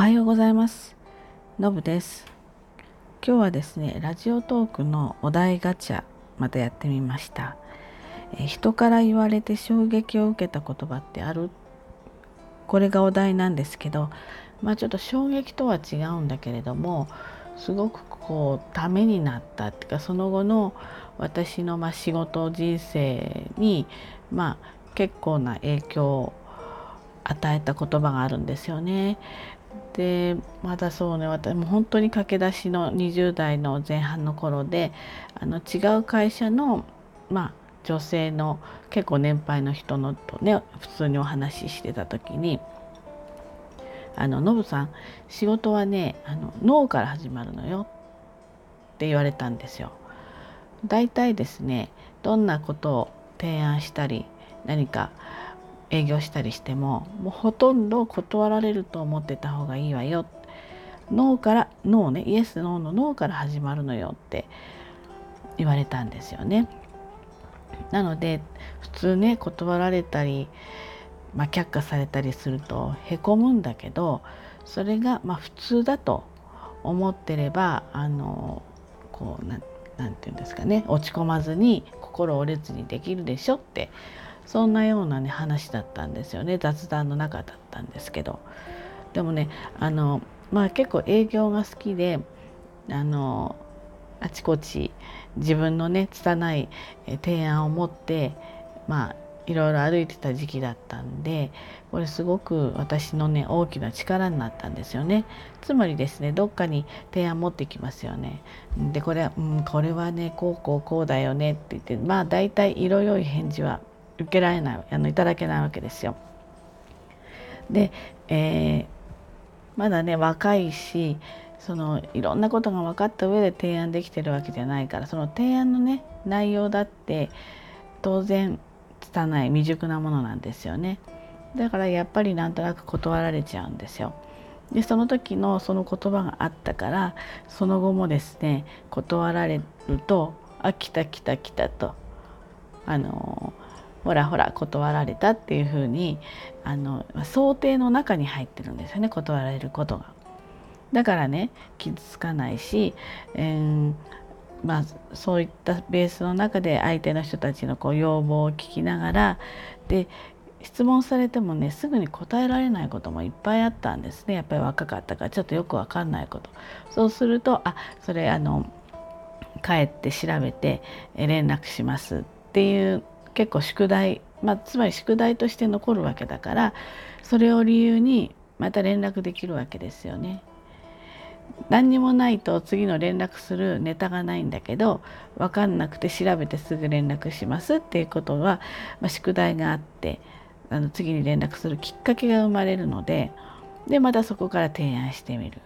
はようございます。のぶです。今日はですねラジオトークのお題ガチャまたやってみました。え人から言われて衝撃を受けた言葉ってある？これがお題なんですけどまあちょっと衝撃とは違うんだけれどもすごくこうためになったっていうかその後の私のま仕事人生にまあ結構な影響を与えた言葉があるんですよね。でまだそうね私も本当に駆け出しの20代の前半の頃であの違う会社のまあ女性の結構年配の人のとね普通にお話ししてた時に「あのノブさん仕事はねあの脳から始まるのよ」って言われたんですよ。大体ですねどんなことを提案したり何か営業したりしてももうほとんど断られると思ってた方がいいわよ。脳から脳ね。イエスノーの脳から始まるのよって言われたんですよね。なので普通ね断られたり、まあ、却下されたりするとへこむんだけどそれがまあ普通だと思ってればあのこうなんなんて言うんですかね。落ち込まずに心折れずにできるでしょってそんなようなね話だったんですよね。雑談の中だったんですけど。でもねあのまあ結構営業が好きであのあちこち自分のね拙い提案を持ってまあいろいろ歩いてた時期だったんでこれすごく私のね大きな力になったんですよね。つまりですねどっかに提案持ってきますよね。でこれは、うん、これはねこうこうこうだよねって言ってまあ大体色良い返事は受けられないあのいただけないわけですよ。で、えー、まだね若いしそのいろんなことが分かった上で提案できてるわけじゃないからその提案のね内容だって当然拙い未熟なものなんですよね。だからやっぱりなんとなく断られちゃうんですよ。でその時のその言葉があったからその後もですね断られると「あ来た来た来た」とあのほらほら断られたっていうふうにあの想定の中に入ってるんですよね断られることが。だからね傷つかないし、えー、まあ、そういったベースの中で相手の人たちのこう要望を聞きながらで質問されてもねすぐに答えられないこともいっぱいあったんですねやっぱり若かったからちょっとよくわかんないことそうするとあそれあの帰って調べて連絡しますっていう結構宿題、まあ、つまり宿題として残るわけだからそれを理由にまた連絡できるわけですよね。何にもないと次の連絡するネタがないんだけど分かんなくて調べてすぐ連絡しますっていうことは、まあ、宿題があってあの次に連絡するきっかけが生まれるのででまたそこから提案してみる。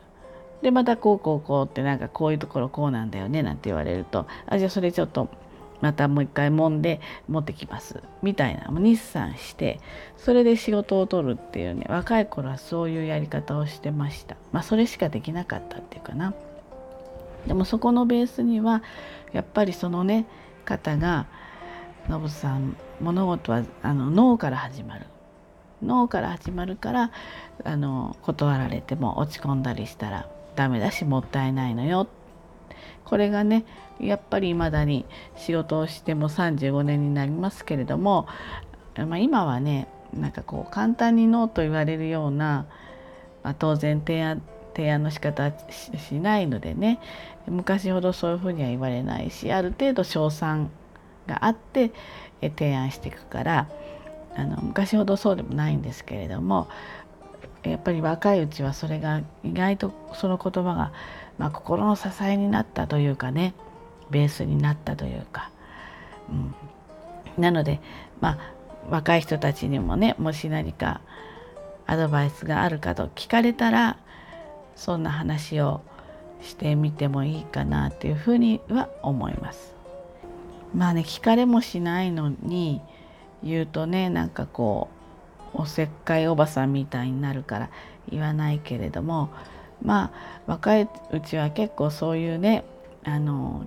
でまたこうこうこうってなんかこういうところこうなんだよねなんて言われるとあじゃあそれちょっとまたもう一回揉んで持ってきます。みたいな。日産してそれで仕事を取るっていうね若い頃はそういうやり方をしてました。まあそれしかできなかったっていうかな。でもそこのベースにはやっぱりそのね方がノブさん物事はあの脳から始まる。脳から始まるからあの断られても落ち込んだりしたらダメだしもったいないのよってこれがねやっぱり未だに仕事をしても35年になりますけれども、まあ、今はねなんかこう簡単にノーと言われるような、まあ、当然提案提案の仕方しないのでね昔ほどそういうふうには言われないしある程度称賛があって提案していくからあの昔ほどそうでもないんですけれどもやっぱり若いうちはそれが意外とその言葉が、まあ、心の支えになったというかねベースになったというか、うん、なのでまあ若い人たちにもねもし何かアドバイスがあるかと聞かれたらそんな話をしてみてもいいかなっていうふうには思います。まあね聞かれもしないのに言うとねなんかこうおせっかいおばさんみたいになるから言わないけれどもまあ若いうちは結構そういうねあの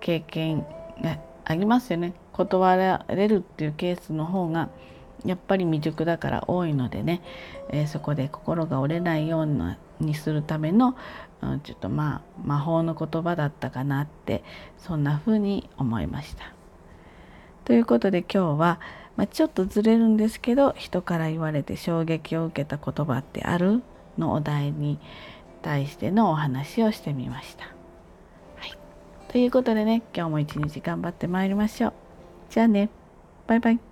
経験がありますよね断られるっていうケースの方がやっぱり未熟だから多いのでね、えー、そこで心が折れないようにするための、うん、ちょっとまあ魔法の言葉だったかなってそんな風に思いました。ということで今日は、まあ、ちょっとずれるんですけど人から言われて衝撃を受けた言葉ってあるのお題に対してのお話をしてみました。はい、ということでね今日も一日頑張ってまいりましょう。じゃあねバイバイ。